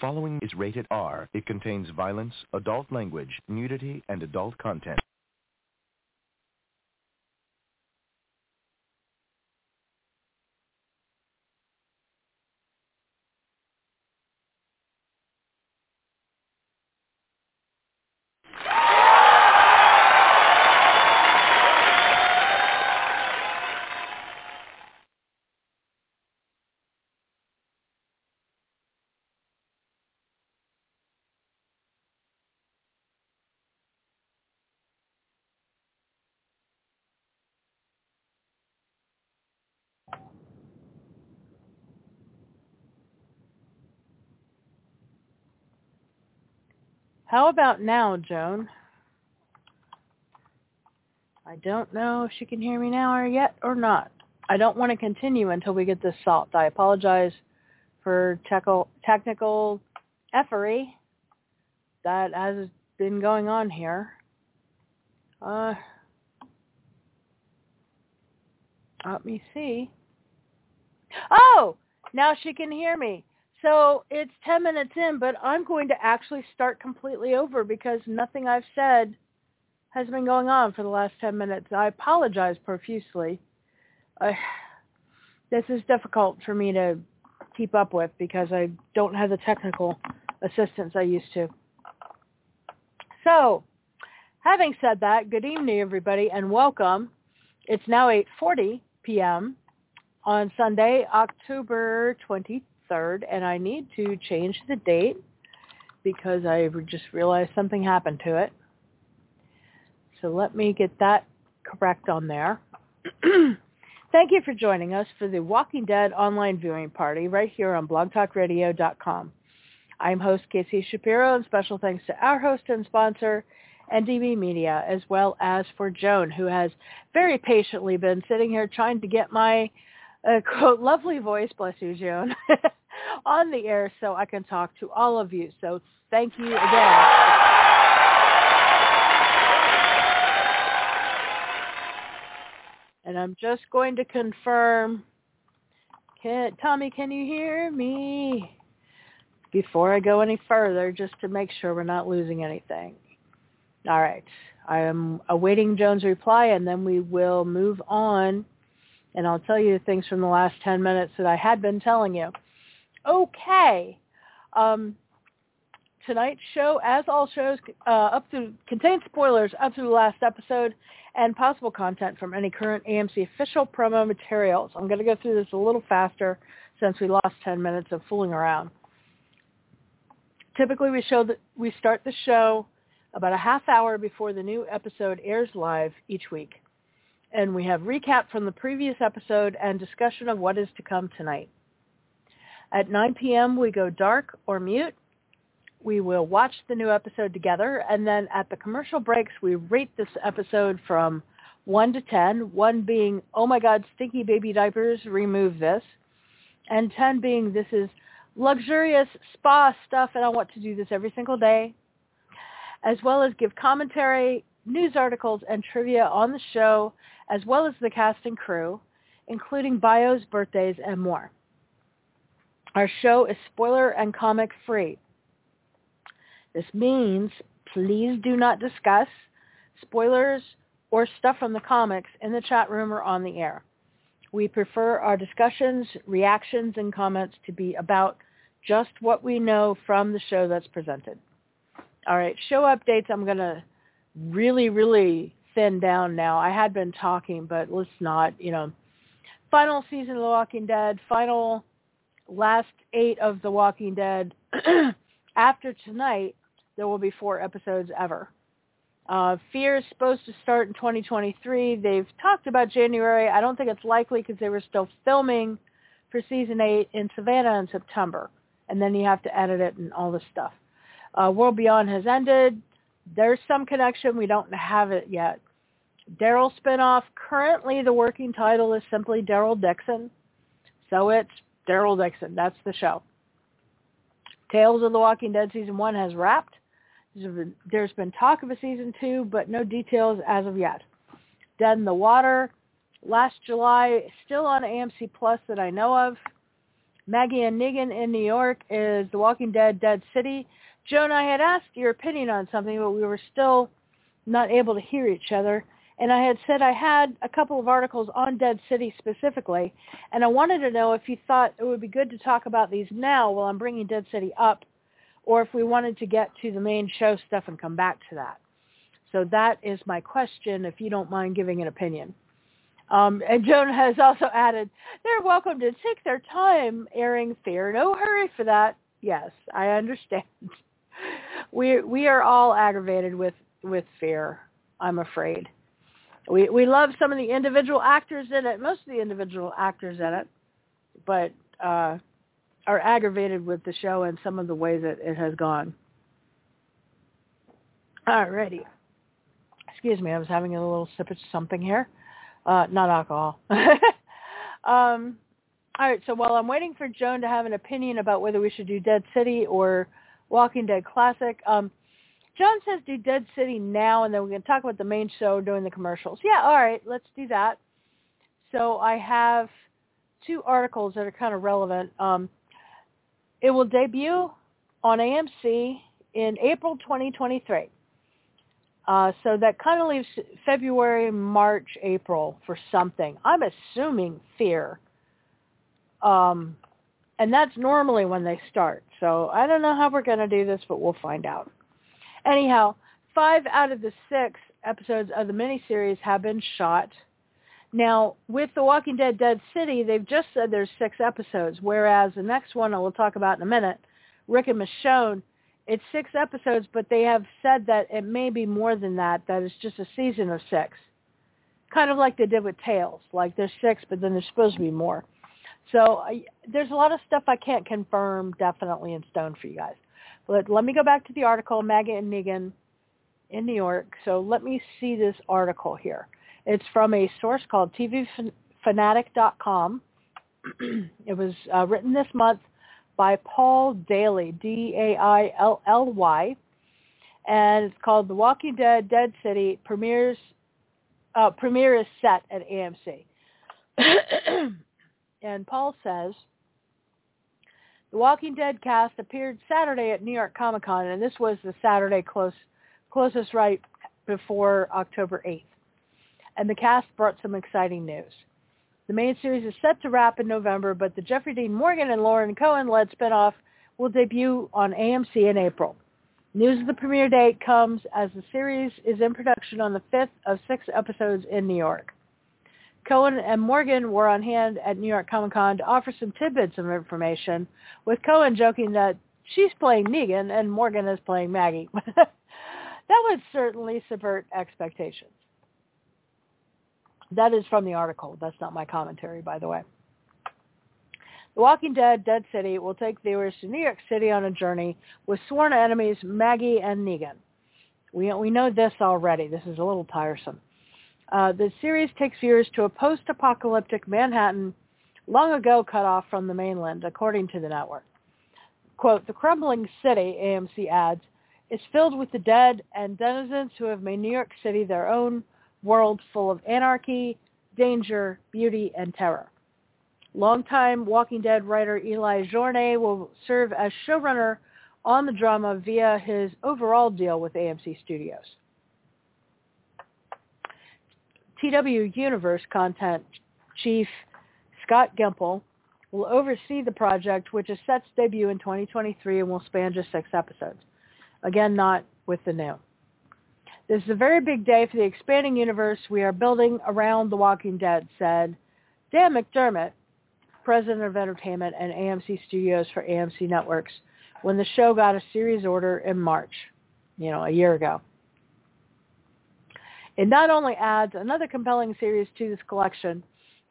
Following is rated R. It contains violence, adult language, nudity, and adult content. How about now, Joan? I don't know if she can hear me now or yet or not. I don't want to continue until we get this solved. I apologize for technical technical effery that has been going on here. Uh, let me see. Oh, now she can hear me. So it's 10 minutes in, but I'm going to actually start completely over because nothing I've said has been going on for the last 10 minutes. I apologize profusely. Uh, this is difficult for me to keep up with because I don't have the technical assistance I used to. So, having said that, good evening everybody and welcome. It's now 8:40 p.m. on Sunday, October 23rd 3rd, and I need to change the date because I just realized something happened to it. So let me get that correct on there. Thank you for joining us for the Walking Dead online viewing party right here on blogtalkradio.com. I'm host Casey Shapiro, and special thanks to our host and sponsor, NDB Media, as well as for Joan, who has very patiently been sitting here trying to get my uh, quote, lovely voice, bless you, Joan, on the air so I can talk to all of you. So thank you again. And I'm just going to confirm. Can, Tommy, can you hear me? Before I go any further, just to make sure we're not losing anything. All right. I am awaiting Joan's reply, and then we will move on and I'll tell you things from the last 10 minutes that I had been telling you. Okay. Um, tonight's show, as all shows, uh, up to contains spoilers up to the last episode and possible content from any current AMC official promo materials. I'm going to go through this a little faster since we lost 10 minutes of fooling around. Typically, we show that we start the show about a half hour before the new episode airs live each week and we have recap from the previous episode and discussion of what is to come tonight. At 9 p.m., we go dark or mute. We will watch the new episode together, and then at the commercial breaks, we rate this episode from 1 to 10, 1 being, oh my god, stinky baby diapers, remove this, and 10 being, this is luxurious spa stuff, and I want to do this every single day, as well as give commentary, news articles, and trivia on the show, as well as the cast and crew, including bios, birthdays, and more. Our show is spoiler and comic free. This means please do not discuss spoilers or stuff from the comics in the chat room or on the air. We prefer our discussions, reactions, and comments to be about just what we know from the show that's presented. All right, show updates. I'm going to really, really down now. I had been talking, but let's not, you know. Final season of The Walking Dead, final last eight of The Walking Dead. After tonight, there will be four episodes ever. Uh, Fear is supposed to start in 2023. They've talked about January. I don't think it's likely because they were still filming for season eight in Savannah in September, and then you have to edit it and all this stuff. Uh, World Beyond has ended. There's some connection. We don't have it yet. Daryl spinoff. Currently, the working title is simply Daryl Dixon. So it's Daryl Dixon. That's the show. Tales of the Walking Dead season one has wrapped. There's been talk of a season two, but no details as of yet. Dead in the Water, last July, still on AMC Plus that I know of. Maggie and Negan in New York is The Walking Dead Dead City. Joe and I had asked your opinion on something, but we were still not able to hear each other. And I had said I had a couple of articles on Dead City specifically, and I wanted to know if you thought it would be good to talk about these now while I'm bringing Dead City up, or if we wanted to get to the main show stuff and come back to that. So that is my question, if you don't mind giving an opinion. Um, and Joan has also added, they're welcome to take their time airing Fear. No hurry for that. Yes, I understand. we we are all aggravated with with Fear. I'm afraid. We we love some of the individual actors in it, most of the individual actors in it, but uh, are aggravated with the show and some of the ways that it has gone. Alrighty. Excuse me, I was having a little sip of something here. Uh, not alcohol. um, all right, so while I'm waiting for Joan to have an opinion about whether we should do Dead City or Walking Dead Classic, um, John says do Dead City now, and then we're going to talk about the main show during the commercials. Yeah, all right, let's do that. So I have two articles that are kind of relevant. Um, it will debut on AMC in April 2023. Uh, so that kind of leaves February, March, April for something. I'm assuming Fear. Um, and that's normally when they start. So I don't know how we're going to do this, but we'll find out. Anyhow, five out of the six episodes of the miniseries have been shot. Now, with The Walking Dead Dead City, they've just said there's six episodes, whereas the next one I will talk about in a minute, Rick and Michonne, it's six episodes, but they have said that it may be more than that, that it's just a season of six. Kind of like they did with Tales. Like there's six, but then there's supposed to be more. So I, there's a lot of stuff I can't confirm definitely in stone for you guys. But let me go back to the article, Maggie and Negan in New York. So let me see this article here. It's from a source called tvfanatic.com. it was uh, written this month by Paul Dailly, D-A-I-L-L-Y. And it's called The Walking Dead Dead City premieres, uh, premiere is set at AMC. and Paul says, the Walking Dead cast appeared Saturday at New York Comic Con, and this was the Saturday close, closest right before October 8th. And the cast brought some exciting news. The main series is set to wrap in November, but the Jeffrey Dean Morgan and Lauren Cohan-led spinoff will debut on AMC in April. News of the premiere date comes as the series is in production on the fifth of six episodes in New York. Cohan and Morgan were on hand at New York Comic Con to offer some tidbits of information, with Cohan joking that she's playing Negan and Morgan is playing Maggie. that would certainly subvert expectations. That is from the article. That's not my commentary, by the way. The Walking Dead Dead City will take viewers to New York City on a journey with sworn enemies Maggie and Negan. We, we know this already. This is a little tiresome. Uh, the series takes viewers to a post-apocalyptic Manhattan long ago cut off from the mainland, according to the network. Quote, the crumbling city, AMC adds, is filled with the dead and denizens who have made New York City their own world full of anarchy, danger, beauty, and terror. Longtime Walking Dead writer Eli Jorné will serve as showrunner on the drama via his overall deal with AMC Studios. TW Universe content chief Scott Gimple will oversee the project, which is set to debut in 2023 and will span just six episodes. Again, not with the new. This is a very big day for the expanding universe we are building around The Walking Dead, said Dan McDermott, president of entertainment and AMC Studios for AMC Networks, when the show got a series order in March, you know, a year ago. It not only adds another compelling series to this collection,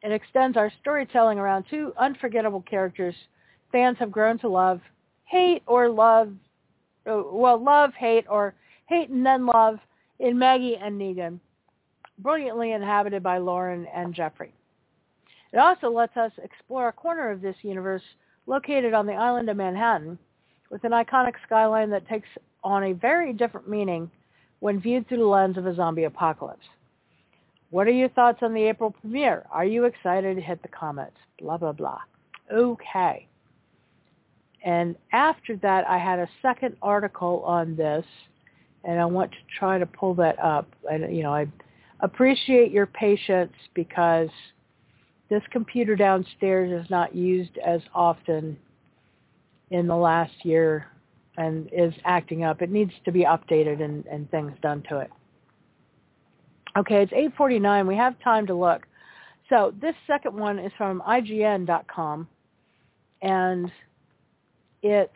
it extends our storytelling around two unforgettable characters fans have grown to love, hate or love, uh, well, love, hate, or hate and then love in Maggie and Negan, brilliantly inhabited by Lauren and Jeffrey. It also lets us explore a corner of this universe located on the island of Manhattan with an iconic skyline that takes on a very different meaning when viewed through the lens of a zombie apocalypse. What are your thoughts on the April premiere? Are you excited? to Hit the comments. Blah, blah, blah. Okay. And after that, I had a second article on this, and I want to try to pull that up. And you know, I appreciate your patience because this computer downstairs is not used as often in the last year and is acting up. It needs to be updated and, and things done to it. Okay, it's 8.49. We have time to look. So this second one is from IGN.com, and it's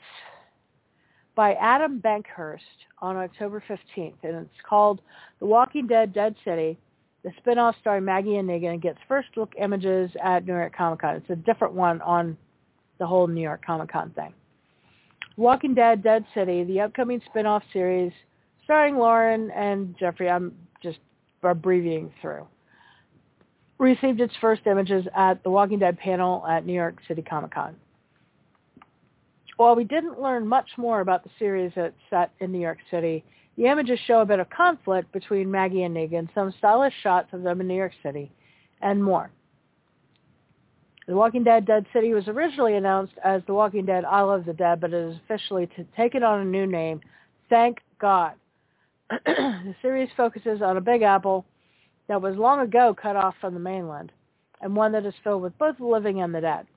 by Adam Bankhurst on October 15th, and it's called The Walking Dead Dead City. The spinoff starring Maggie and Negan gets first look images at New York Comic Con. It's a different one on the whole New York Comic Con thing. Walking Dead Dead City, the upcoming spinoff series starring Lauren and Jeffrey. I'm just abbreviating through received its first images at the Walking Dead panel at New York City Comic Con. While we didn't learn much more about the series that's set in New York City, the images show a bit of conflict between Maggie and Negan, some stylish shots of them in New York City, and more. The Walking Dead Dead City was originally announced as The Walking Dead Isle of the Dead, but it is officially to taken on a new name. Thank God. the series focuses on a Big Apple that was long ago cut off from the mainland, and one that is filled with both the living and the dead.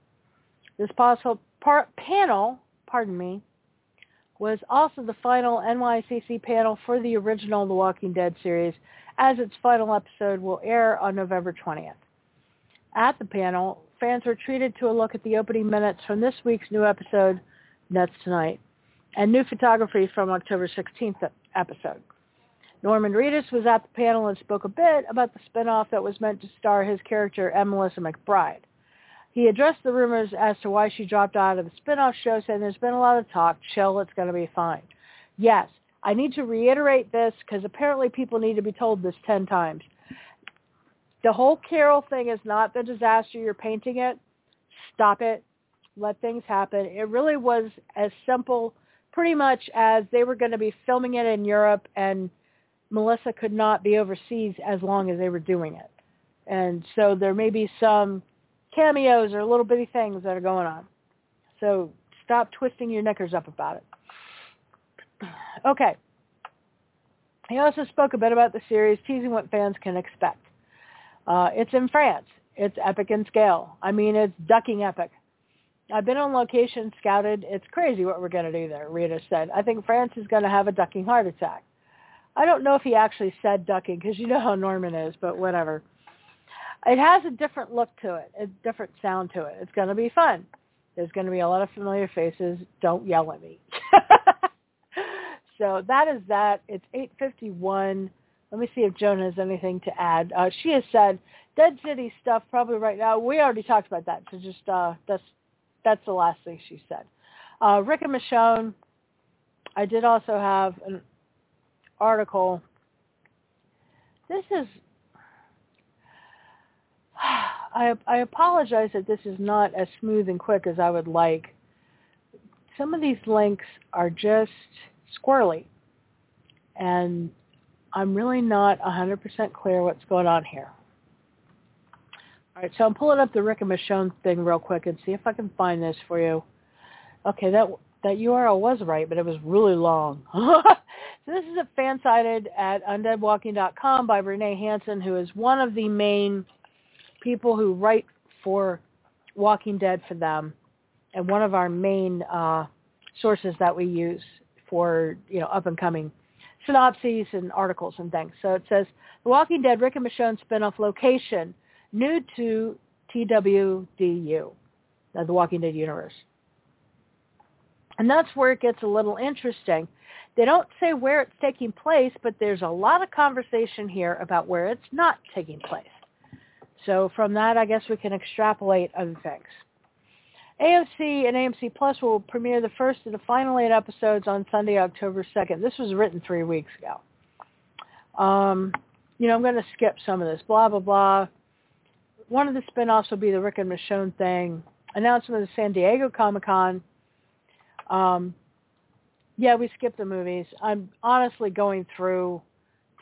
This possible par- panel, pardon me, was also the final NYCC panel for the original The Walking Dead series, as its final episode will air on November 20th. At the panel, fans were treated to a look at the opening minutes from this week's new episode, That's Tonight, and new photography from October 16th episode. Norman Reedus was at the panel and spoke a bit about the spinoff that was meant to star his character. Melissa McBride. He addressed the rumors as to why she dropped out of the spinoff show, saying there's been a lot of talk. Chill, it's going to be fine. Yes, I need to reiterate this because apparently people need to be told this 10 times. The whole Carol thing is not the disaster you're painting it. Stop it. Let things happen. It really was as simple pretty much as they were going to be filming it in Europe and – Melissa could not be overseas as long as they were doing it. And so there may be some cameos or little bitty things that are going on. So stop twisting your knickers up about it. Okay. He also spoke a bit about the series, teasing what fans can expect. Uh, it's in France. It's epic in scale. I mean, it's ducking epic. I've been on location, scouted. It's crazy what we're going to do there, Reedus said. I think France is going to have a ducking heart attack. I don't know if he actually said ducking because you know how Norman is, but whatever. It has a different look to it, a different sound to it. It's going to be fun. There's going to be a lot of familiar faces. Don't yell at me. so that is that. It's 8:51. Let me see if Joan has anything to add. Uh, she has said Dead City stuff probably right now. We already talked about that, so just uh, that's that's the last thing she said. Uh, Rick and Michonne. I did also have an article. This is, I, I apologize that this is not as smooth and quick as I would like. Some of these links are just squirrely, and I'm really not 100% clear what's going on here. All right, so I'm pulling up the Rick and Michonne thing real quick and see if I can find this for you. Okay, that that URL was right, but it was really long. So this is a fan cited at undeadwalking.com by Renee Hansen, who is one of the main people who write for Walking Dead for them, and one of our main uh, sources that we use for you know up and coming synopses and articles and things. So it says The Walking Dead Rick and Michonne spinoff location new to TWDU, uh, the Walking Dead universe. And that's where it gets a little interesting they don't say where it's taking place, but there's a lot of conversation here about where it's not taking place. So from that, I guess we can extrapolate other things. AMC and AMC Plus will premiere the first of the final eight episodes on Sunday, October 2nd. This was written three weeks ago. Um, you know, I'm going to skip some of this. Blah, blah, blah. One of the spinoffs will be the Rick and Michonne thing. Announcement of the San Diego Comic-Con. Um, yeah, we skipped the movies. I'm honestly going through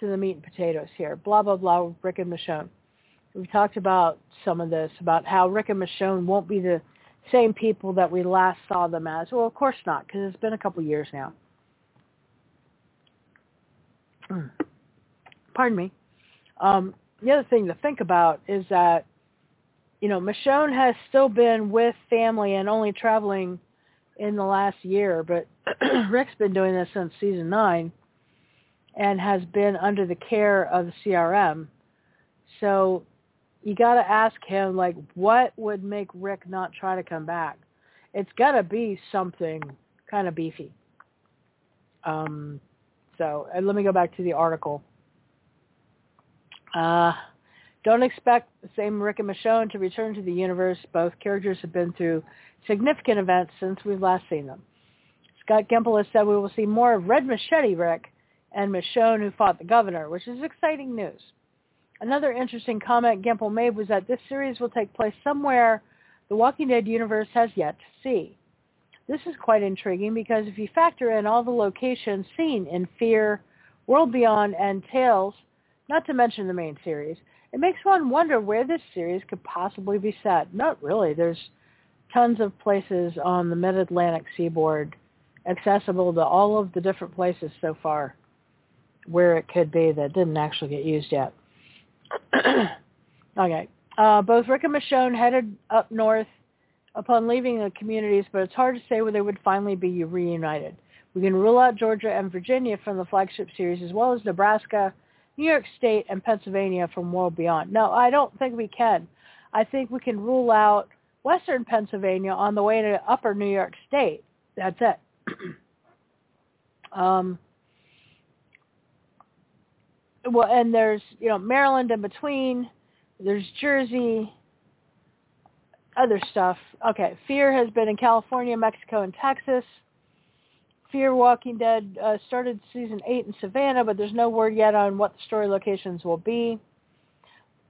to the meat and potatoes here. Blah, blah, blah, Rick and Michonne. We've talked about some of this, about how Rick and Michonne won't be the same people that we last saw them as. Well, of course not, because it's been a couple years now. Pardon me. Um, the other thing to think about is that, you know, Michonne has still been with family and only traveling in the last year, but Rick's been doing this since season nine and has been under the care of the CRM. So you got to ask him, like, what would make Rick not try to come back? It's got to be something kind of beefy. Um, so let me go back to the article. Uh, don't expect the same Rick and Michonne to return to the universe. Both characters have been through significant events since we've last seen them. Scott Gimple has said we will see more of Red Machete Rick and Michonne who fought the governor, which is exciting news. Another interesting comment Gimple made was that this series will take place somewhere the Walking Dead universe has yet to see. This is quite intriguing because if you factor in all the locations seen in Fear, World Beyond, and Tales, not to mention the main series, it makes one wonder where this series could possibly be set. Not really. There's tons of places on the mid-Atlantic seaboard accessible to all of the different places so far where it could be that didn't actually get used yet. okay. Uh, both Rick and Michonne headed up north upon leaving the communities, but it's hard to say where they would finally be reunited. We can rule out Georgia and Virginia from the flagship series, as well as Nebraska, New York State, and Pennsylvania from World Beyond. No, I don't think we can. I think we can rule out Western Pennsylvania on the way to Upper New York State. That's it. um, well, and there's you know Maryland in between. There's Jersey, other stuff. Okay, Fear has been in California, Mexico, and Texas. Fear Walking Dead uh, started season eight in Savannah, but there's no word yet on what the story locations will be.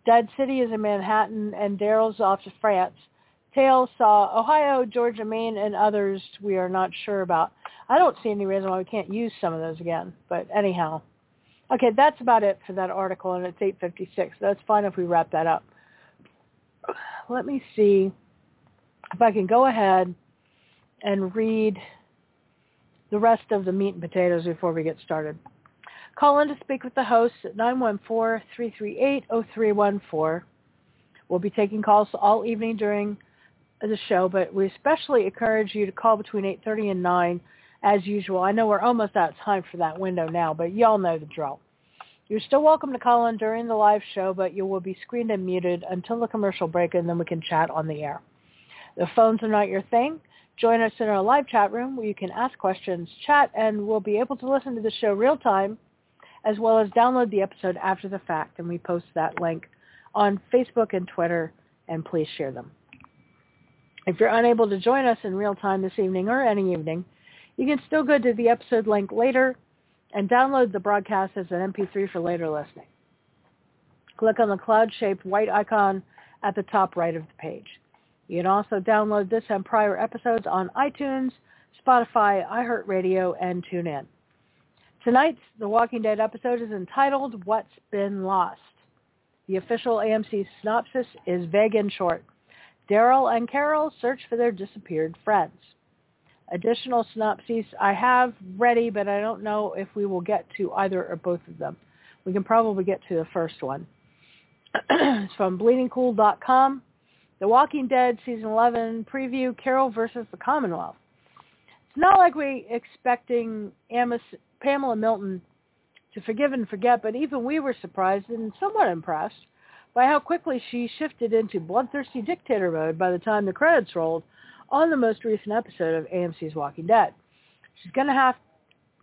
Dead City is in Manhattan, and Daryl's off to France. Tales saw Ohio, Georgia, Maine, and others we are not sure about. I don't see any reason why we can't use some of those again. But anyhow, okay, that's about it for that article, and it's 8.56. That's fine if we wrap that up. Let me see if I can go ahead and read the rest of the meat and potatoes before we get started. Call in to speak with the host at 914-338-0314. We'll be taking calls all evening during the show, but we especially encourage you to call between 8.30 and 9 as usual. I know we're almost out of time for that window now, but y'all know the drill. You're still welcome to call in during the live show, but you will be screened and muted until the commercial break, and then we can chat on the air. The phones are not your thing. Join us in our live chat room where you can ask questions, chat, and we'll be able to listen to the show real time, as well as download the episode after the fact, and we post that link on Facebook and Twitter, and please share them. If you're unable to join us in real time this evening or any evening, you can still go to the episode link later and download the broadcast as an MP3 for later listening. Click on the cloud-shaped white icon at the top right of the page. You can also download this and prior episodes on iTunes, Spotify, iHeartRadio, and TuneIn. Tonight's The Walking Dead episode is entitled What's Been Lost. The official AMC synopsis is vague and short. Daryl and Carol search for their disappeared friends. Additional synopses I have ready, but I don't know if we will get to either or both of them. We can probably get to the first one. it's from bleedingcool.com. The Walking Dead Season 11 preview, Carol versus the Commonwealth. It's not like we expecting Amos, Pamela Milton to forgive and forget, but even we were surprised and somewhat impressed by how quickly she shifted into bloodthirsty dictator mode by the time the credits rolled on the most recent episode of AMC's Walking Dead. She's going to have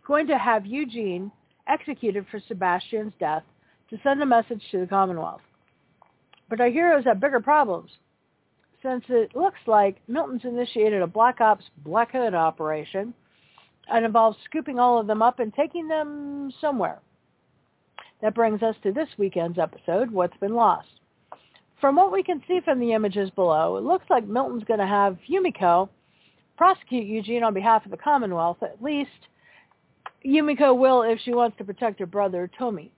going to have Eugene executed for Sebastian's death to send a message to the Commonwealth. But our heroes have bigger problems, since it looks like Milton's initiated a Black Ops Black Hood operation and involves scooping all of them up and taking them somewhere. That brings us to this weekend's episode, What's Been Lost. From what we can see from the images below, it looks like Milton's going to have Yumiko prosecute Eugene on behalf of the Commonwealth. At least Yumiko will if she wants to protect her brother, Tommy.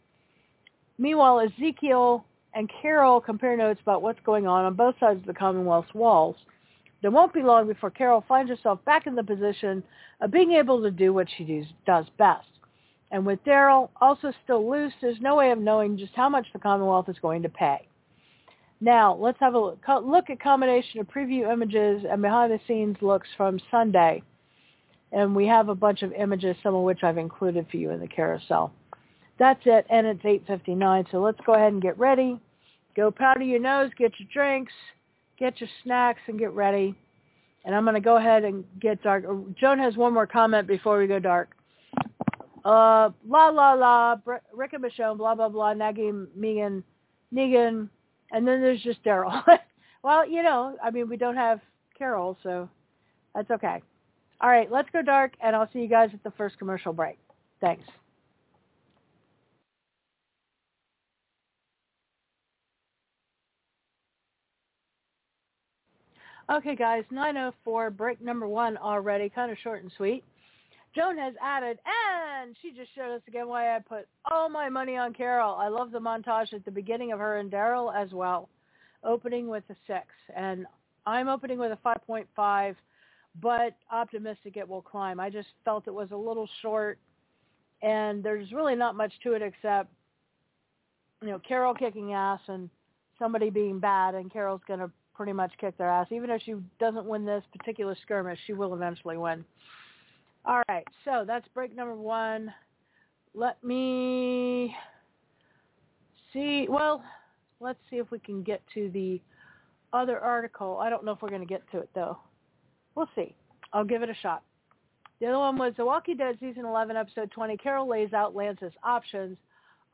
Meanwhile, Ezekiel and Carol compare notes about what's going on on both sides of the Commonwealth's walls. It won't be long before Carol finds herself back in the position of being able to do what she does best. And with Daryl also still loose, there's no way of knowing just how much the Commonwealth is going to pay. Now, let's have a look at combination of preview images and behind-the-scenes looks from Sunday. And we have a bunch of images, some of which I've included for you in the carousel. That's it, and it's 8.59, so let's go ahead and get ready. Go powder your nose, get your drinks, get your snacks, and get ready. And I'm going to go ahead and get dark. Joan has one more comment before we go dark. Uh, la la la, Rick and Michonne, blah blah blah, Nagy, Megan, Negan, and then there's just Daryl. well, you know, I mean, we don't have Carol, so that's okay. All right, let's go dark, and I'll see you guys at the first commercial break. Thanks. Okay, guys, 904, break number one already, kind of short and sweet. Joan has added, and she just showed us again why I put all my money on Carol. I love the montage at the beginning of her and Daryl as well, opening with a 6. And I'm opening with a 5.5, but optimistic it will climb. I just felt it was a little short, and there's really not much to it except, you know, Carol kicking ass and somebody being bad, and Carol's going to pretty much kick their ass. Even if she doesn't win this particular skirmish, she will eventually win. All right, so that's break number one. Let me see. Well, let's see if we can get to the other article. I don't know if we're going to get to it, though. We'll see. I'll give it a shot. The other one was The Walking Dead Season 11, Episode 20. Carol lays out Lance's options,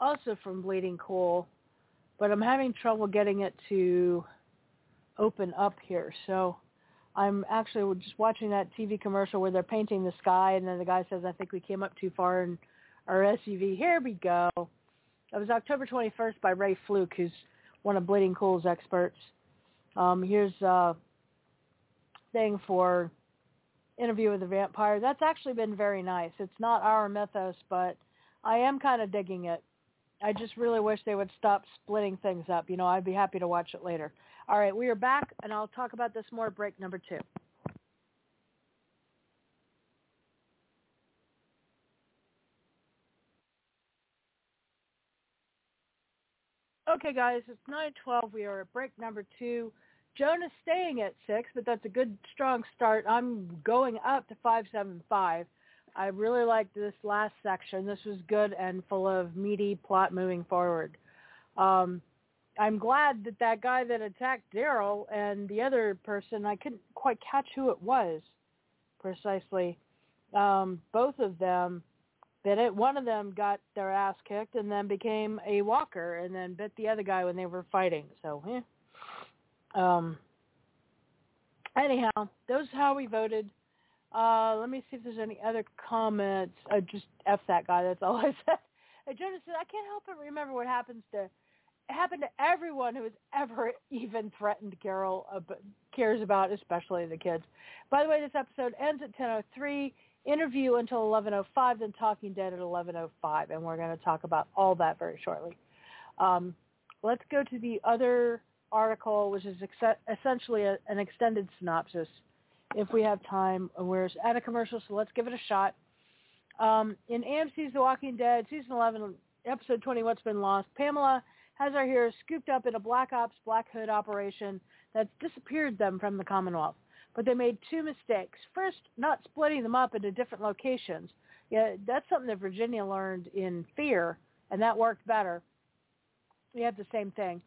also from Bleeding Cool, but I'm having trouble getting it to open up here. So I'm actually just watching that TV commercial where they're painting the sky, and then the guy says, "I think we came up too far in our SUV." Here we go. That was October 21st by Ray Flook, who's one of Bleeding Cool's experts. Um, here's a thing for interview with the vampire. That's actually been very nice. It's not our mythos, but I am kind of digging it. I just really wish they would stop splitting things up. You know, I'd be happy to watch it later. All right, we are back, and I'll talk about this more break number two. Okay, guys, it's 9:12. We are at break number two. Joan is staying at six, but that's a good, strong start. I'm going up to 575. I really liked this last section. This was good and full of meaty plot moving forward. Um, I'm glad that that guy that attacked Daryl and the other person, I couldn't quite catch who it was precisely. Um, both of them bit it. One of them got their ass kicked and then became a walker and then bit the other guy when they were fighting. So, yeah. Um, anyhow, those how we voted. Uh, let me see if there's any other comments. Uh, just F that guy. That's all I said. Jonas said, I can't help but remember what happens to happened to everyone who has ever even threatened Carol uh, cares about, especially the kids. By the way, this episode ends at 10:03. Interview until 11:05, then Talking Dead at 11:05, and we're going to talk about all that very shortly. Um, let's go to the other article, which is ex- essentially a, an extended synopsis. If we have time, we're at a commercial, so let's give it a shot. Um, in AMC's The Walking Dead, season 11, episode 20, What's Been Lost, Pamela has our heroes scooped up in a Black Ops Black Hood operation that's disappeared them from the Commonwealth. But they made two mistakes. First, not splitting them up into different locations. Yeah, that's something that Virginia learned in Fear, and that worked better. We had the same thing.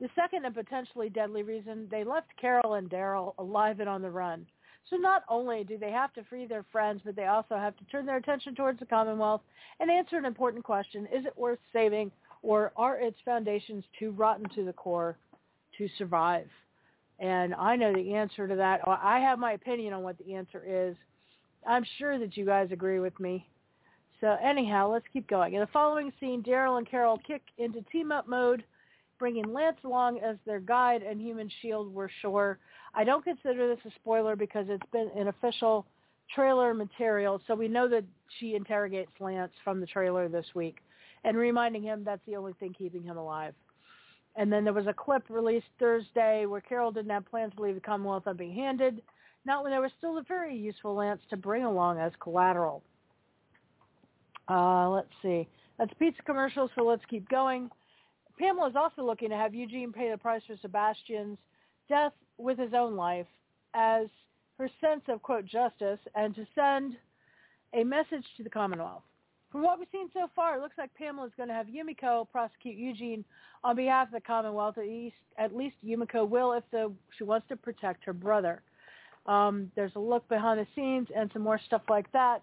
The second and potentially deadly reason, they left Carol and Daryl alive and on the run. So not only do they have to free their friends, but they also have to turn their attention towards the Commonwealth and answer an important question. Is it worth saving or are its foundations too rotten to the core to survive? And I know the answer to that. I have my opinion on what the answer is. I'm sure that you guys agree with me. So anyhow, let's keep going. In the following scene, Daryl and Carol kick into team-up mode, bringing Lance along as their guide and human shield we're sure. I don't consider this a spoiler because it's been an official trailer material, so we know that she interrogates Lance from the trailer this week and reminding him that's the only thing keeping him alive. And then there was a clip released Thursday where Carol didn't have plans to leave the Commonwealth empty-handed, not when there was still a very useful lance to bring along as collateral. Uh, let's see. That's pizza commercial, so let's keep going. Pamela is also looking to have Eugene pay the price for Sebastian's death with his own life as her sense of, quote, justice and to send a message to the Commonwealth. From what we've seen so far, it looks like Pamela is going to have Yumiko prosecute Eugene on behalf of the Commonwealth. At least, at least Yumiko will if the, she wants to protect her brother. Um, there's a look behind the scenes and some more stuff like that.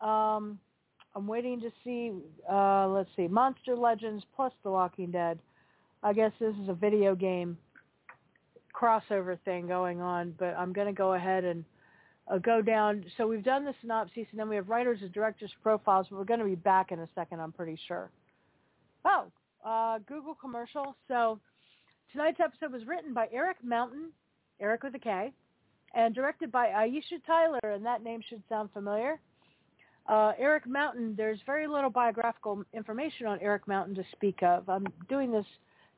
Um, I'm waiting to see, uh, let's see, Monster Legends plus The Walking Dead. I guess this is a video game crossover thing going on, but I'm going to go ahead and uh, go down. So we've done the synopsis, and then we have writers and directors profiles, but we're going to be back in a second, I'm pretty sure. Oh, uh, Google commercial. So tonight's episode was written by Erik Mountain, Erik with a K, and directed by Aisha Tyler, and that name should sound familiar. Uh, Erik Mountain, there's very little biographical information on Erik Mountain to speak of. I'm doing this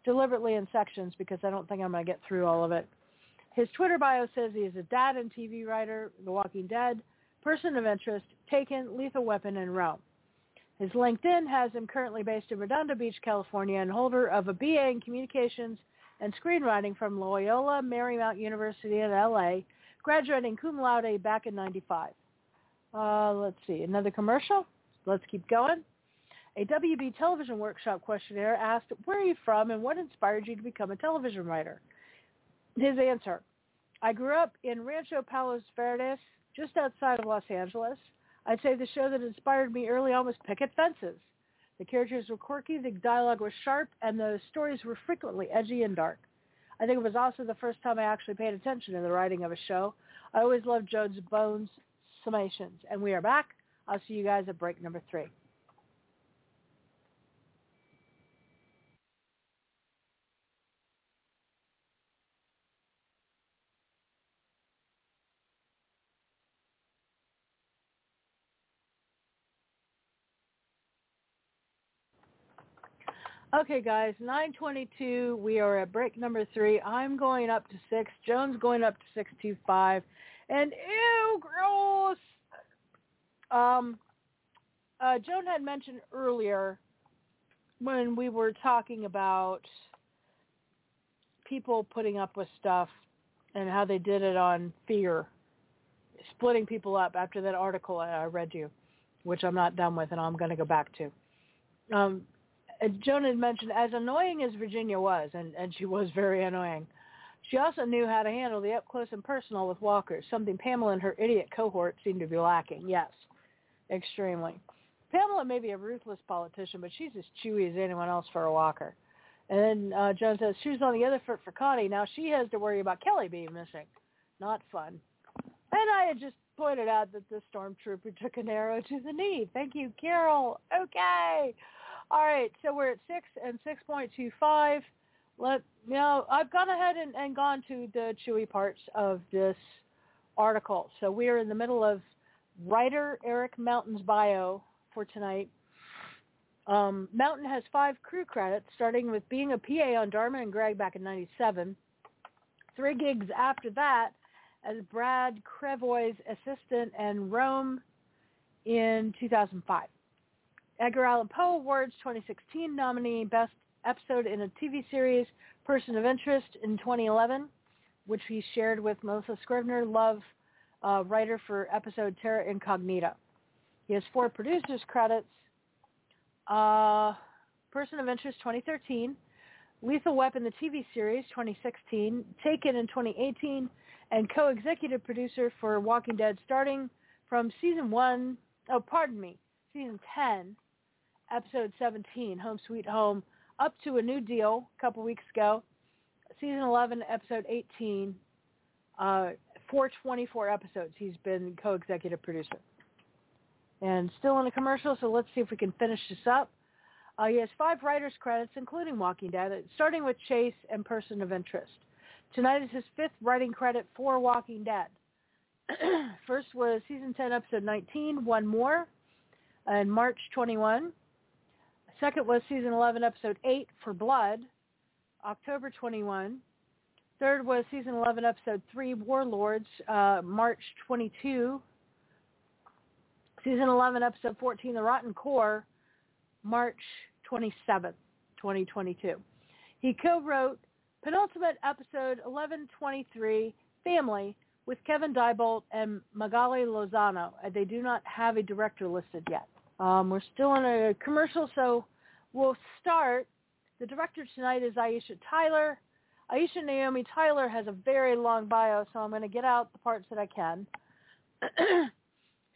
deliberately in sections because I don't think I'm going to get through all of it. His Twitter bio says he is a dad and TV writer, The Walking Dead, person of interest, Taken, Lethal Weapon, and Rome. His LinkedIn has him currently based in Redondo Beach, California, and holder of a BA in Communications and Screenwriting from Loyola Marymount University in LA, graduating cum laude back in 95. Uh, let's see, another commercial. Let's keep going. A WB television workshop questionnaire asked, where are you from and what inspired you to become a television writer? His answer, I grew up in Rancho Palos Verdes, just outside of Los Angeles. I'd say the show that inspired me early on was Picket Fences. The characters were quirky, the dialogue was sharp, and the stories were frequently edgy and dark. I think it was also the first time I actually paid attention to the writing of a show. I always loved Jones Bones summations. And we are back. I'll see you guys at break number three. Okay, guys, 922. We are at break number three. I'm going up to six. Joan's going up to 625. And ew, gross. Um, uh, Joan had mentioned earlier when we were talking about people putting up with stuff and how they did it on fear, splitting people up after that article I read you, which I'm not done with and I'm going to go back to. Um, Joan had mentioned, as annoying as Virginia was, and, and she was very annoying, she also knew how to handle the up close and personal with walkers, something Pamela and her idiot cohort seemed to be lacking. Yes, extremely. Pamela may be a ruthless politician, but she's as chewy as anyone else for a walker. And then uh, Joan says, she was on the other foot for Connie. Now she has to worry about Kelly being missing. Not fun. And I had just pointed out that the stormtrooper took an arrow to the knee. Thank you, Carol. Okay. All right, so we're at 6 and 6.25. Let you know, I've gone ahead and, and gone to the chewy parts of this article. So we are in the middle of writer Erik Mountain's bio for tonight. Um, Mountain has five crew credits, starting with being a PA on Dharma and Greg back in 97. Three gigs after that as Brad Krevoy's assistant and Rome in 2005. Edgar Allan Poe Awards 2016 nominee Best Episode in a TV Series, Person of Interest in 2011, which he shared with Melissa Scrivner, Love uh, writer for episode Terra Incognita. He has four producers credits. Uh, Person of Interest 2013, Lethal Weapon the TV series 2016, Taken in 2018, and co-executive producer for Walking Dead starting from season 1, oh pardon me, season 10 episode 17, Home Sweet Home, up to a new deal a couple weeks ago. Season 11, episode 18, uh, for 24 episodes, he's been co-executive producer. And still in a commercial, so let's see if we can finish this up. Uh, he has five writer's credits, including Walking Dead, starting with Chase and Person of Interest. Tonight is his fifth writing credit for Walking Dead. First was season 10, episode 19, One More, in March 21. Second was season 11, episode 8, For Blood, October 21. Third was season 11, episode 3, Warlords, uh, March 22. Season 11, episode 14, The Rotten Core, March 27, 2022. He co-wrote penultimate episode 1123, Family, with Kevin Deiboldt and Magali Lozano. They do not have a director listed yet. Um, we're still in a commercial, so we'll start. The director tonight is Aisha Tyler. Aisha Naomi Tyler has a very long bio, so I'm going to get out the parts that I can.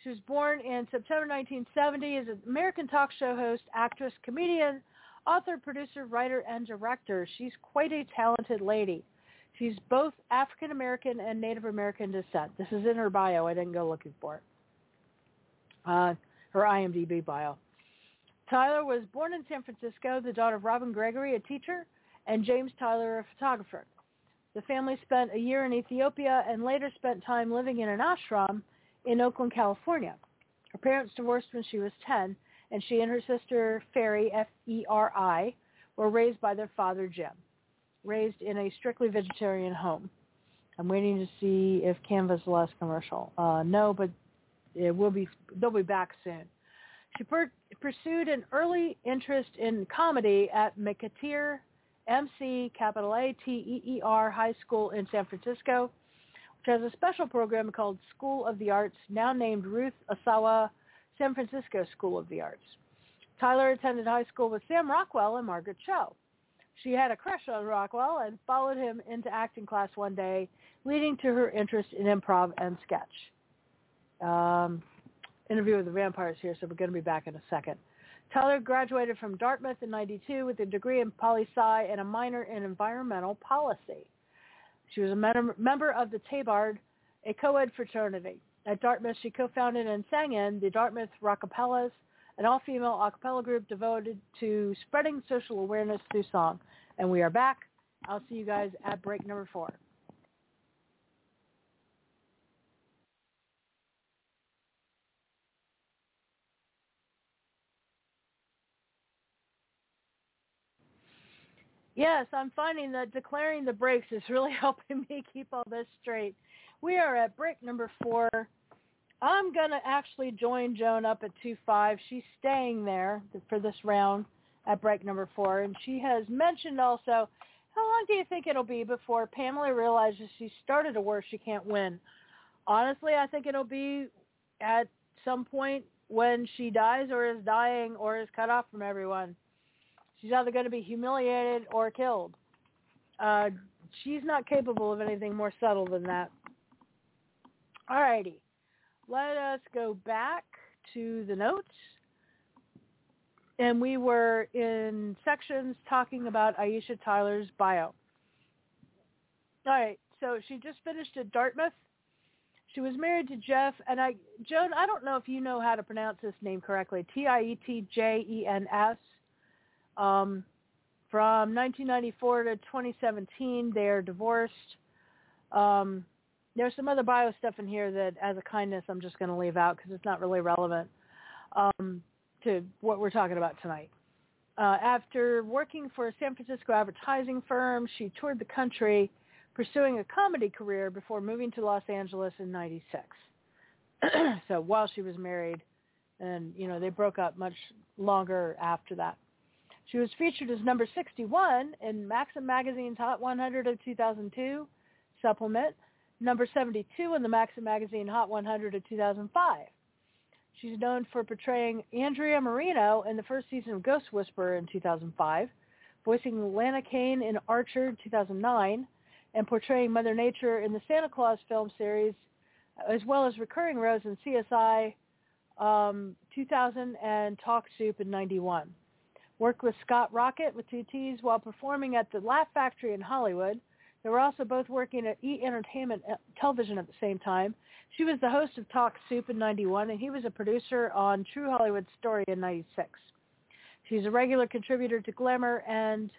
she was born in September 1970 as an American talk show host, actress, comedian, author, producer, writer, and director. She's quite a talented lady. She's both African American and Native American descent. This is in her bio. I didn't go looking for it. Uh, her IMDb bio. Tyler was born in San Francisco, the daughter of Robin Gregory, a teacher, and James Tyler, a photographer. The family spent a year in Ethiopia and later spent time living in an ashram in Oakland, California. Her parents divorced when she was 10, and she and her sister, Ferry, F-E-R-I, were raised by their father, Jim, raised in a strictly vegetarian home. I'm waiting to see if Canva's the last commercial. Uh, no, but will be, they'll be back soon. She per- pursued an early interest in comedy at McAteer MC capital A T E E R High School in San Francisco, which has a special program called School of the Arts, now named Ruth Asawa San Francisco School of the Arts. Tyler attended high school with Sam Rockwell and Margaret Cho. She had a crush on Rockwell and followed him into acting class one day, leading to her interest in improv and sketch. Um, interview with the vampires here, so we're going to be back in a second. Tyler graduated from Dartmouth in 92 with a degree in poli-sci and a minor in environmental policy. She was a member of the Tabard, a co-ed fraternity. At Dartmouth, she co-founded and sang in the Dartmouth Rockapellas, an all-female a cappella group devoted to spreading social awareness through song. And we are back. I'll see you guys at break number four. Yes, I'm finding that declaring the breaks is really helping me keep all this straight. We are at break number four. I'm going to actually join Joan up at 2-5. She's staying there for this round at break number four. And she has mentioned also, how long do you think it'll be before Pamela realizes she started a war she can't win? Honestly, I think it'll be at some point when she dies or is dying or is cut off from everyone. She's either going to be humiliated or killed. Uh, she's not capable of anything more subtle than that. Alrighty. Let us go back to the notes. And we were in sections talking about Aisha Tyler's bio. All right. So she just finished at Dartmouth. She was married to Jeff, and I, Joan, I don't know if you know how to pronounce this name correctly. T-I-E-T-J-E-N-S. Um, from 1994 to 2017, they're divorced. Um, there's some other bio stuff in here that, as a kindness, I'm just going to leave out because it's not really relevant um, to what we're talking about tonight. Uh, after working for a San Francisco advertising firm, she toured the country pursuing a comedy career before moving to Los Angeles in 96. so while she was married, and, you know, they broke up much longer after that. She was featured as number 61 in Maxim Magazine's Hot 100 of 2002 supplement, number 72 in the Maxim Magazine Hot 100 of 2005. She's known for portraying Andrea Moreno in the first season of Ghost Whisperer in 2005, voicing Lana Kane in Archer in 2009, and portraying Mother Nature in the Santa Claus film series, as well as recurring roles in CSI um, 2000 and Talk Soup in 91 worked with Scott Rocket with two T's while performing at the Laugh Factory in Hollywood. They were also both working at E! Entertainment uh, Television at the same time. She was the host of Talk Soup in 91, and he was a producer on True Hollywood Story in 96. She's a regular contributor to Glamour and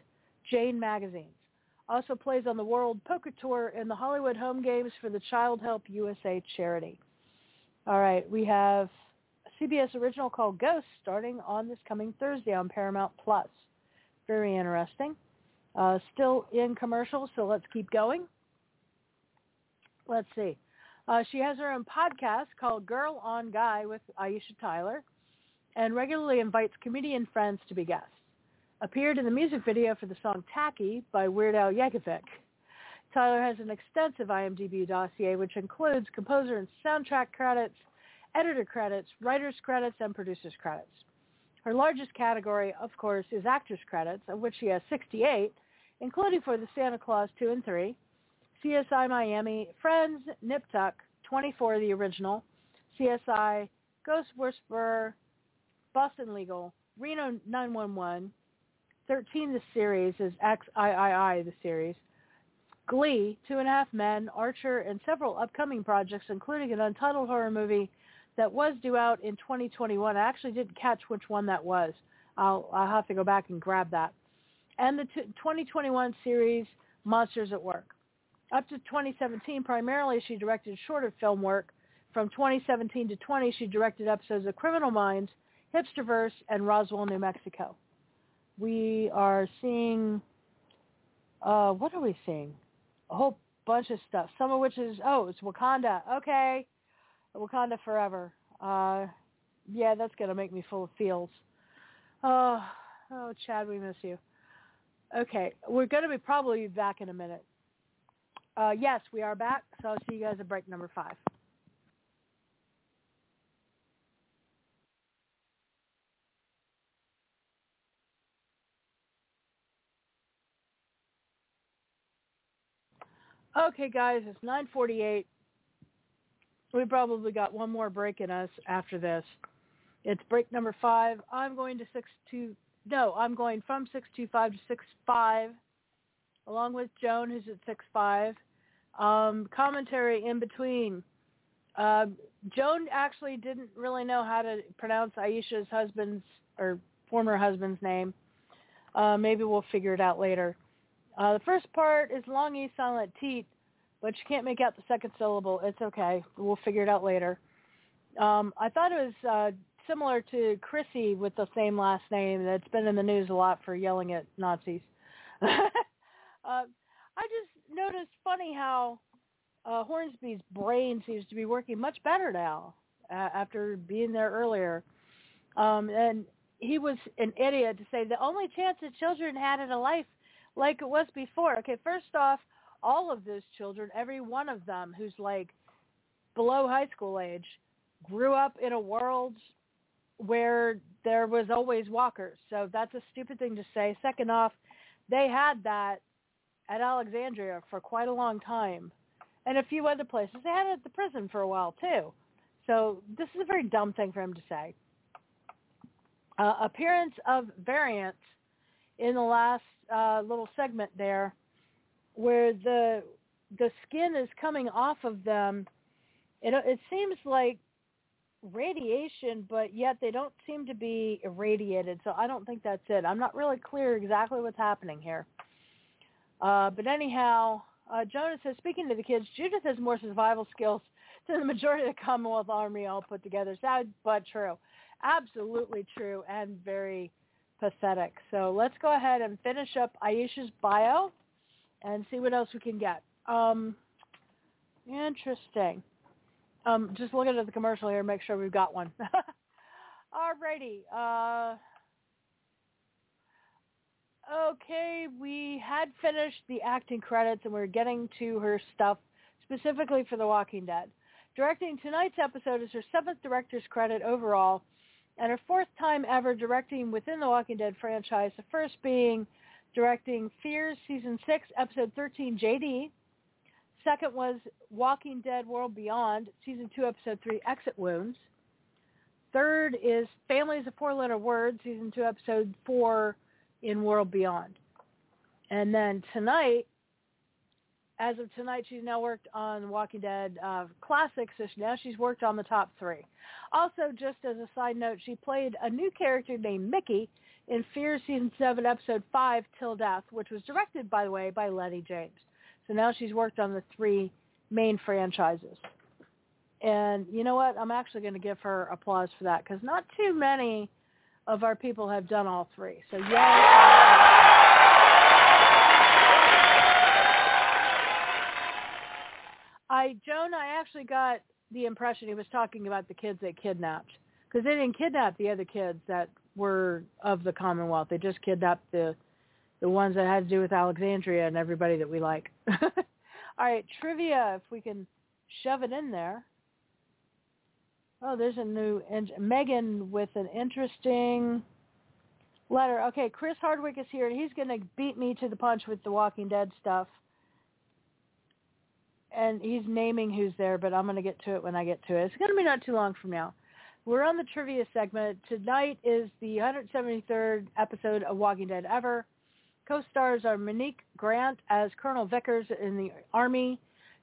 Jane magazines. Also plays on the World Poker Tour and the Hollywood Home Games for the Child Help USA charity. All right, we have CBS original called Ghost starting on this coming Thursday on Paramount Plus. Very interesting. Uh, still in commercials, so let's keep going. Let's see. Uh, she has her own podcast called Girl on Guy with Aisha Tyler and regularly invites comedian friends to be guests. Appeared in the music video for the song Tacky by Weird Al Yankovic. Tyler has an extensive IMDb dossier which includes composer and soundtrack credits, editor credits, writer's credits, and producer's credits. Her largest category, of course, is actor's credits, of which she has 68, including for the Santa Claus 2 and 3, CSI Miami, Friends, Nip Tuck, 24 the original, CSI, Ghost Whisperer, Boston Legal, Reno 911, 13 the series is XIII the series, Glee, Two and a Half Men, Archer, and several upcoming projects, including an untitled horror movie that was due out in 2021. I actually didn't catch which one that was. I'll, I'll have to go back and grab that. And the t- 2021 series Monsters at Work. Up to 2017, primarily she directed shorter film work. From 2017 to 20, she directed episodes of Criminal Minds, Hipsterverse, and Roswell, New Mexico. We are seeing, uh, what are we seeing? A whole bunch of stuff. Some of which is, oh, it's Wakanda. Okay. Wakanda Forever. Uh, yeah, that's going to make me full of feels. Oh, oh, Chad, we miss you. Okay, we're going to be probably back in a minute. Uh, yes, we are back, so I'll see you guys at break number five. Okay, guys, it's 9:48. We probably got one more break in us after this. It's break number five. I'm going to six two. No, I'm going from six two five to six five, along with Joan, who's at six five. Um, commentary in between. Uh, Joan actually didn't really know how to pronounce Aisha's husband's or former husband's name. Uh, maybe we'll figure it out later. Uh, the first part is long E silent teat, but you can't make out the second syllable. It's okay. We'll figure it out later. Um, I thought it was uh, similar to Chrissy with the same last name that's been in the news a lot for yelling at Nazis. uh, I just noticed funny how uh, Hornsby's brain seems to be working much better now uh, after being there earlier. Um, and he was an idiot to say the only chance that children had in a life like it was before. Okay, first off, all of those children, every one of them who's like below high school age, grew up in a world where there was always walkers. So that's a stupid thing to say. Second off, they had that at Alexandria for quite a long time and a few other places. They had it at the prison for a while too. So this is a very dumb thing for him to say. Uh, appearance of variants in the last uh, little segment there where the the skin is coming off of them. It it seems like radiation, but yet they don't seem to be irradiated. So I don't think that's it. I'm not really clear exactly what's happening here. Uh, but anyhow, uh, Jonas says, speaking to the kids, Judith has more survival skills than the majority of the Commonwealth Army all put together. Sad but true. Absolutely true and very pathetic. So let's go ahead and finish up Aisha's bio and see what else we can get. Um, interesting. Um, just looking at the commercial here, make sure we've got one. Alrighty. Uh, okay, we had finished the acting credits and we are getting to her stuff specifically for The Walking Dead. Directing tonight's episode is her seventh director's credit overall and her fourth time ever directing within the Walking Dead franchise, the first being directing Fears Season 6, Episode 13, JD. Second was Walking Dead World Beyond, Season 2, Episode 3, Exit Wounds. Third is Families of Four-Letter Words, Season 2, Episode 4, in World Beyond. And then tonight, as of tonight, she's now worked on Walking Dead uh, classics. So now she's worked on the top three. Also, just as a side note, she played a new character named Mickey in Fear Season 7, Episode 5, Till Death, which was directed, by the way, by Letty James. So now she's worked on the three main franchises. And you know what? I'm actually going to give her applause for that because not too many of our people have done all three. So yeah. I Joan, I actually got the impression he was talking about the kids they kidnapped because they didn't kidnap the other kids that were of the Commonwealth. They just kidnapped the the ones that had to do with Alexandria and everybody that we like. All right, trivia, if we can shove it in there. Oh, there's a new Megan with an interesting letter. Okay, Chris Hardwick is here, and he's going to beat me to the punch with the Walking Dead stuff. And he's naming who's there, but I'm going to get to it when I get to it. It's going to be not too long from now. We're on the trivia segment. Tonight is the 173rd episode of Walking Dead Ever. Co-stars are Monique Grant as Colonel Vickers in the Army,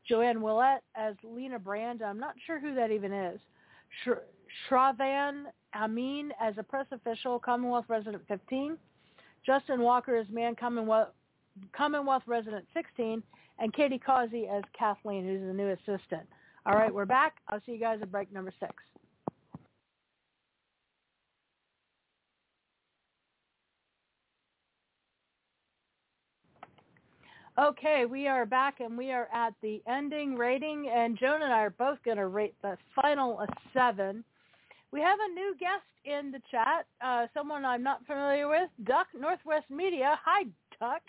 Joanne Willett as Lena Brand. I'm not sure who that even is. Sh- Shravan Amin as a press official, Commonwealth Resident 15. Justin Walker as Man Commonwealth, Commonwealth Resident 16. And Katie Causey as Kathleen, who's the new assistant. All right, we're back. I'll see you guys at break number six. Okay, we are back and we are at the ending rating and Joan and I are both going to rate the final a seven. We have a new guest in the chat, uh, someone I'm not familiar with, Duck Northwest Media. Hi, Duck,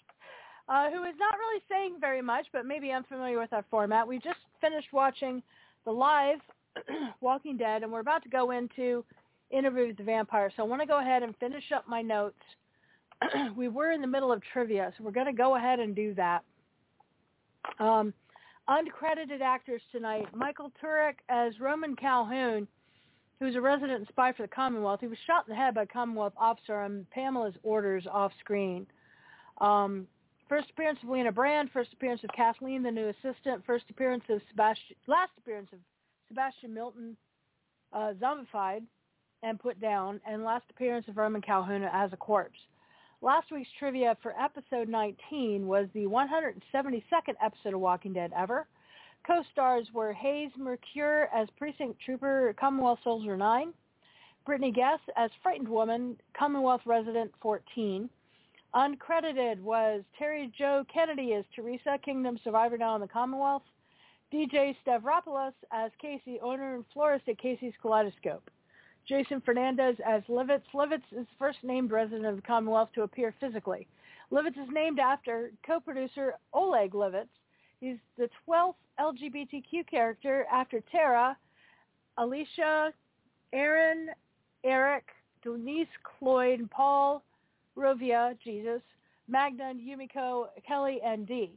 uh, who is not really saying very much, but maybe I'm familiar with our format. We just finished watching the live Walking Dead and we're about to go into Interview with the Vampire. So I want to go ahead and finish up my notes we were in the middle of trivia, so we're going to go ahead and do that. Um, uncredited actors tonight, Michael Turek as Roman Calhoun, who's a resident spy for the Commonwealth. He was shot in the head by a Commonwealth officer on Pamela's orders off screen. Um, first appearance of Lena Brand, first appearance of Kathleen, the new assistant, first appearance of Sebastian, last appearance of Sebastian Milton, uh, zombified and put down, and last appearance of Roman Calhoun as a corpse. Last week's trivia for episode 19 was the 172nd episode of Walking Dead ever. Co-stars were Hayes Mercure as Precinct Trooper Commonwealth Soldier 9, Brittany Guess as Frightened Woman Commonwealth Resident 14. Uncredited was Terry Joe Kennedy as Teresa, Kingdom Survivor now in the Commonwealth. DJ Stavropoulos as Casey, owner and florist at Casey's Kaleidoscope. Jason Fernandez as Livitz. Livitz is first named resident of the Commonwealth to appear physically. Livitz is named after co-producer Oleg Livitz. He's the 12th LGBTQ character after Tara, Alicia, Aaron, Eric, Denise Cloyd, Paul, Rovia, Jesus, Magda, Yumiko, Kelly, and Dee.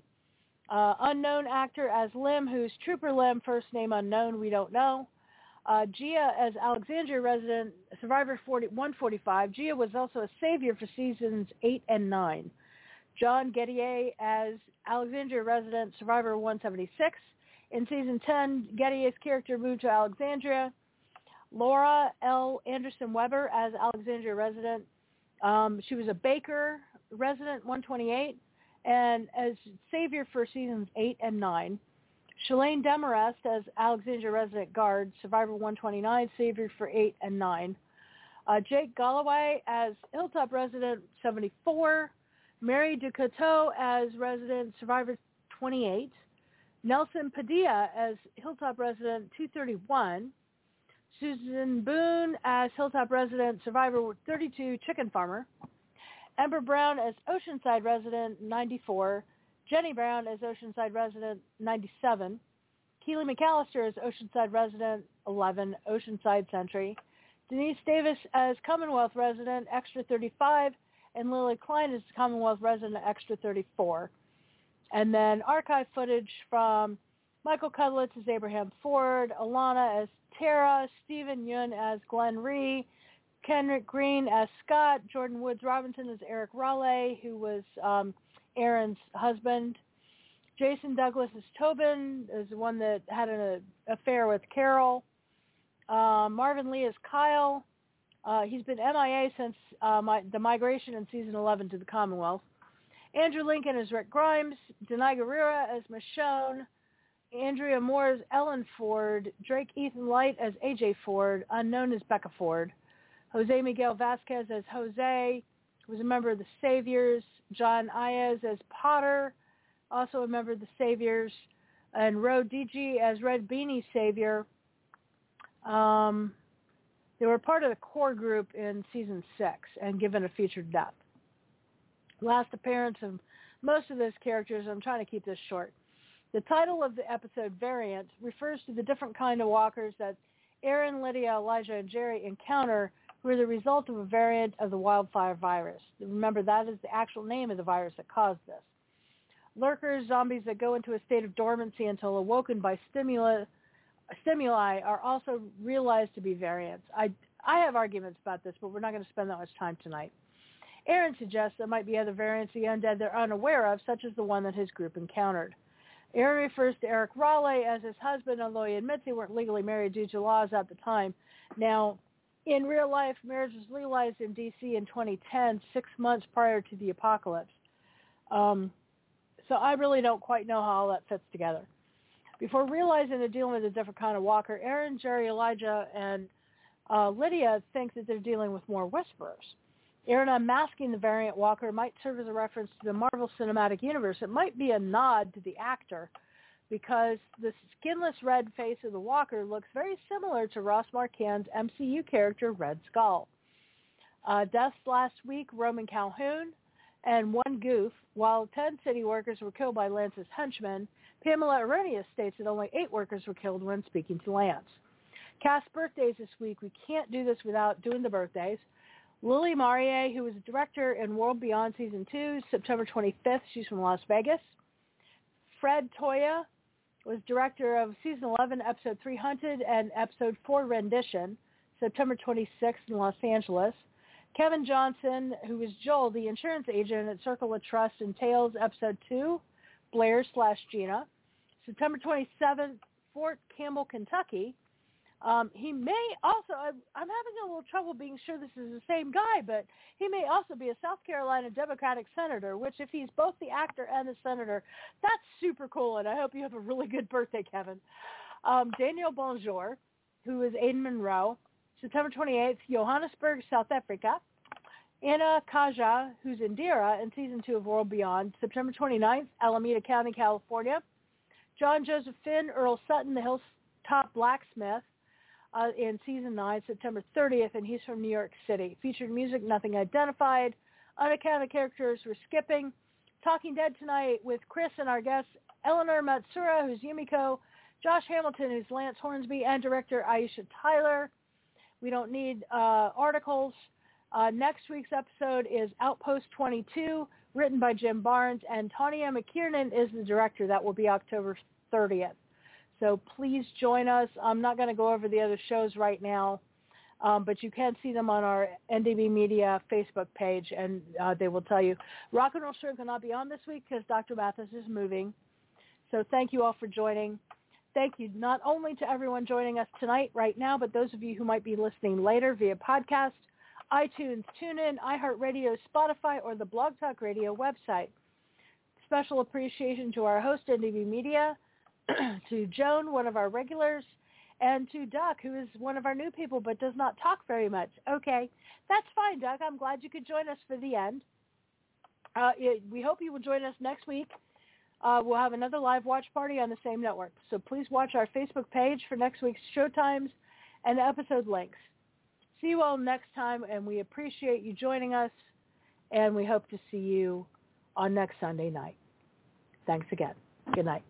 Uh, unknown actor as Lim, who's Trooper Lim, first name unknown, we don't know. Uh, Gia as Alexandria resident, Survivor 40, 145. Gia was also a savior for seasons 8 and 9. John Gettier as Alexandria resident, Survivor 176. In season 10, Gettier's character moved to Alexandria. Laura L. Anderson Weber as Alexandria resident. Um, she was a Baker resident 128 and as savior for seasons 8 and 9. Shalane Demarest as Alexandria resident guard, Survivor 129, Savior for 8 and 9. Uh, Jake Galloway as Hilltop resident 74. Mary Ducoteau as resident Survivor 28. Nelson Padilla as Hilltop resident 231. Susan Boone as Hilltop resident Survivor 32 Chicken Farmer. Ember Brown as Oceanside resident 94. Jenny Brown as Oceanside resident 97. Keely McAllister as Oceanside resident 11, Oceanside Century. Denise Davis as Commonwealth resident extra 35, and Lily Klein as Commonwealth resident extra 34. And then archive footage from Michael Cudlitz as Abraham Ford, Alana as Tara, Steven Yeun as Glenn Rhee, Kenric Green as Scott, Jordan Woods Robinson as Eric Raleigh, who was um, Aaron's husband. Jason Douglas is Tobin, is the one that had an affair with Carol. Uh, Marvin Lee is Kyle. Uh, he's been MIA since uh, my, the migration in season 11 to the Commonwealth. Andrew Lincoln is Rick Grimes. Danai Gurira as Michonne. Andrea Moore as Ellen Ford. Drake Ethan Light as AJ Ford, unknown as Becca Ford. Jose Miguel Vasquez as Jose, was a member of the Saviors. John Ayaz as Potter, also a member of the Saviors. and Ro DG as Red Beanie Savior. Um, they were part of the core group in season six and given a featured death. Last appearance of most of those characters, I'm trying to keep this short. The title of the episode, Variant, refers to the different kind of walkers that Aaron, Lydia, Elijah, and Jerry encounter who are the result of a variant of the wildfire virus. Remember, that is the actual name of the virus that caused this. Lurkers, zombies that go into a state of dormancy until awoken by stimuli, stimuli are also realized to be variants. I, I have arguments about this, but we're not going to spend that much time tonight. Aaron suggests there might be other variants of the undead they're unaware of, such as the one that his group encountered. Aaron refers to Eric Raleigh as his husband, although he admits they weren't legally married due to laws at the time. Now, in real life, marriage was legalized in D.C. in 2010, six months prior to the apocalypse. Um, so I really don't quite know how all that fits together. Before realizing they're dealing with a different kind of walker, Aaron, Jerry, Elijah, and uh, Lydia think that they're dealing with more whisperers. Aaron unmasking the variant walker might serve as a reference to the Marvel Cinematic Universe. It might be a nod to the actor because the skinless red face of the walker looks very similar to Ross Marquand's MCU character Red Skull. Uh, deaths last week, Roman Calhoun and one goof, while 10 city workers were killed by Lance's henchmen, Pamela Erroneous states that only eight workers were killed when speaking to Lance. Cast birthdays this week. We can't do this without doing the birthdays. Lily Marie, who was a director in World Beyond Season 2, September 25th. She's from Las Vegas. Fred Toye, was director of season 11, episode 3 Hunted and episode 4 Rendition, September 26th in Los Angeles. Kevin Johnson, who was Joel, the insurance agent at Circle of Trust in Tales, episode 2, Blair slash Gina, September 27th, Fort Campbell, Kentucky. Um, he may also, I, I'm having a little trouble being sure this is the same guy, but he may also be a South Carolina Democratic senator, which if he's both the actor and the senator, that's super cool, and I hope you have a really good birthday, Kevin. Um, Daniel Bonjour, who is Aidan Monroe, September 28th, Johannesburg, South Africa. Anna Khaja, who's Indira in season two of World Beyond, September 29th, Alameda County, California. John Joseph Finn, Earl Sutton, the Hilltop Blacksmith, uh, in season 9, September 30th, and he's from New York City. Featured music, nothing identified. Unaccounted characters, we're skipping. Talking Dead tonight with Chris and our guests, Eleanor Matsuura, who's Yumiko, Josh Hamilton, who's Lance Hornsby, and director Aisha Tyler. We don't need uh, articles. Uh, next week's episode is Outpost 22, written by Jim Barnes, and Tanya McKiernan is the director. That will be October 30th. So please join us. I'm not going to go over the other shows right now, um, but you can see them on our NDB Media Facebook page, and uh, they will tell you. Rock and Roll Shrimp cannot be on this week because Dr. Mathis is moving. So thank you all for joining. Thank you not only to everyone joining us tonight, right now, but those of you who might be listening later via podcast, iTunes, TuneIn, iHeartRadio, Spotify, or the Blog Talk Radio website. Special appreciation to our host, NDB Media, to Joan, one of our regulars, and to Duck, who is one of our new people but does not talk very much. Okay, that's fine, Duck. I'm glad you could join us for the end. Uh, we hope you will join us next week. Uh, we'll have another live watch party on the same network. So please watch our Facebook page for next week's show times and episode links. See you all next time, and we appreciate you joining us, and we hope to see you on next Sunday night. Thanks again. Good night.